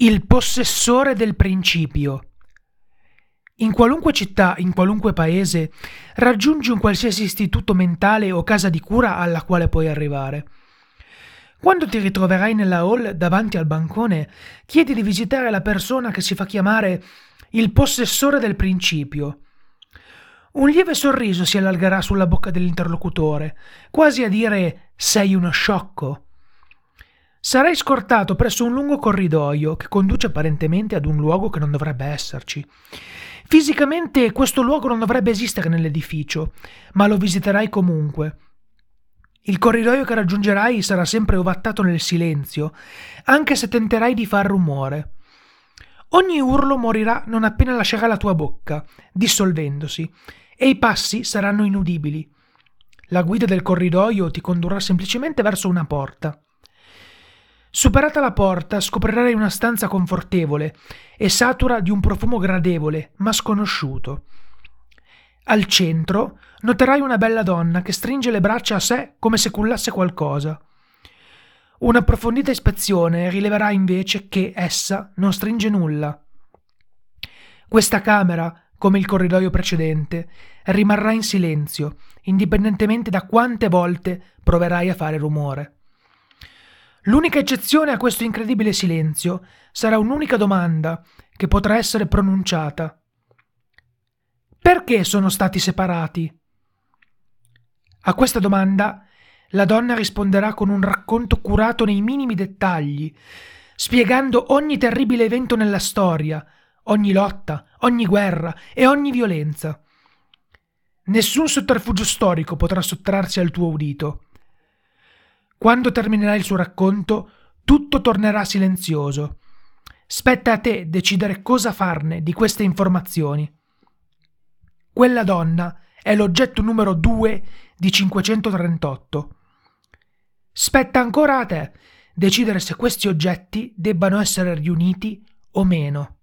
Il possessore del principio. In qualunque città, in qualunque paese, raggiungi un qualsiasi istituto mentale o casa di cura alla quale puoi arrivare. Quando ti ritroverai nella hall davanti al bancone, chiedi di visitare la persona che si fa chiamare il possessore del principio. Un lieve sorriso si allargherà sulla bocca dell'interlocutore, quasi a dire sei uno sciocco. Sarai scortato presso un lungo corridoio che conduce apparentemente ad un luogo che non dovrebbe esserci. Fisicamente questo luogo non dovrebbe esistere nell'edificio, ma lo visiterai comunque. Il corridoio che raggiungerai sarà sempre ovattato nel silenzio, anche se tenterai di far rumore. Ogni urlo morirà non appena lascerà la tua bocca, dissolvendosi, e i passi saranno inudibili. La guida del corridoio ti condurrà semplicemente verso una porta. Superata la porta, scoprirai una stanza confortevole e satura di un profumo gradevole, ma sconosciuto. Al centro noterai una bella donna che stringe le braccia a sé come se cullasse qualcosa. Un'approfondita ispezione rileverà invece che essa non stringe nulla. Questa camera, come il corridoio precedente, rimarrà in silenzio, indipendentemente da quante volte proverai a fare rumore. L'unica eccezione a questo incredibile silenzio sarà un'unica domanda che potrà essere pronunciata. Perché sono stati separati? A questa domanda la donna risponderà con un racconto curato nei minimi dettagli, spiegando ogni terribile evento nella storia, ogni lotta, ogni guerra e ogni violenza. Nessun sotterfugio storico potrà sottrarsi al tuo udito. Quando terminerà il suo racconto, tutto tornerà silenzioso. Spetta a te decidere cosa farne di queste informazioni. Quella donna è l'oggetto numero 2 di 538. Spetta ancora a te decidere se questi oggetti debbano essere riuniti o meno.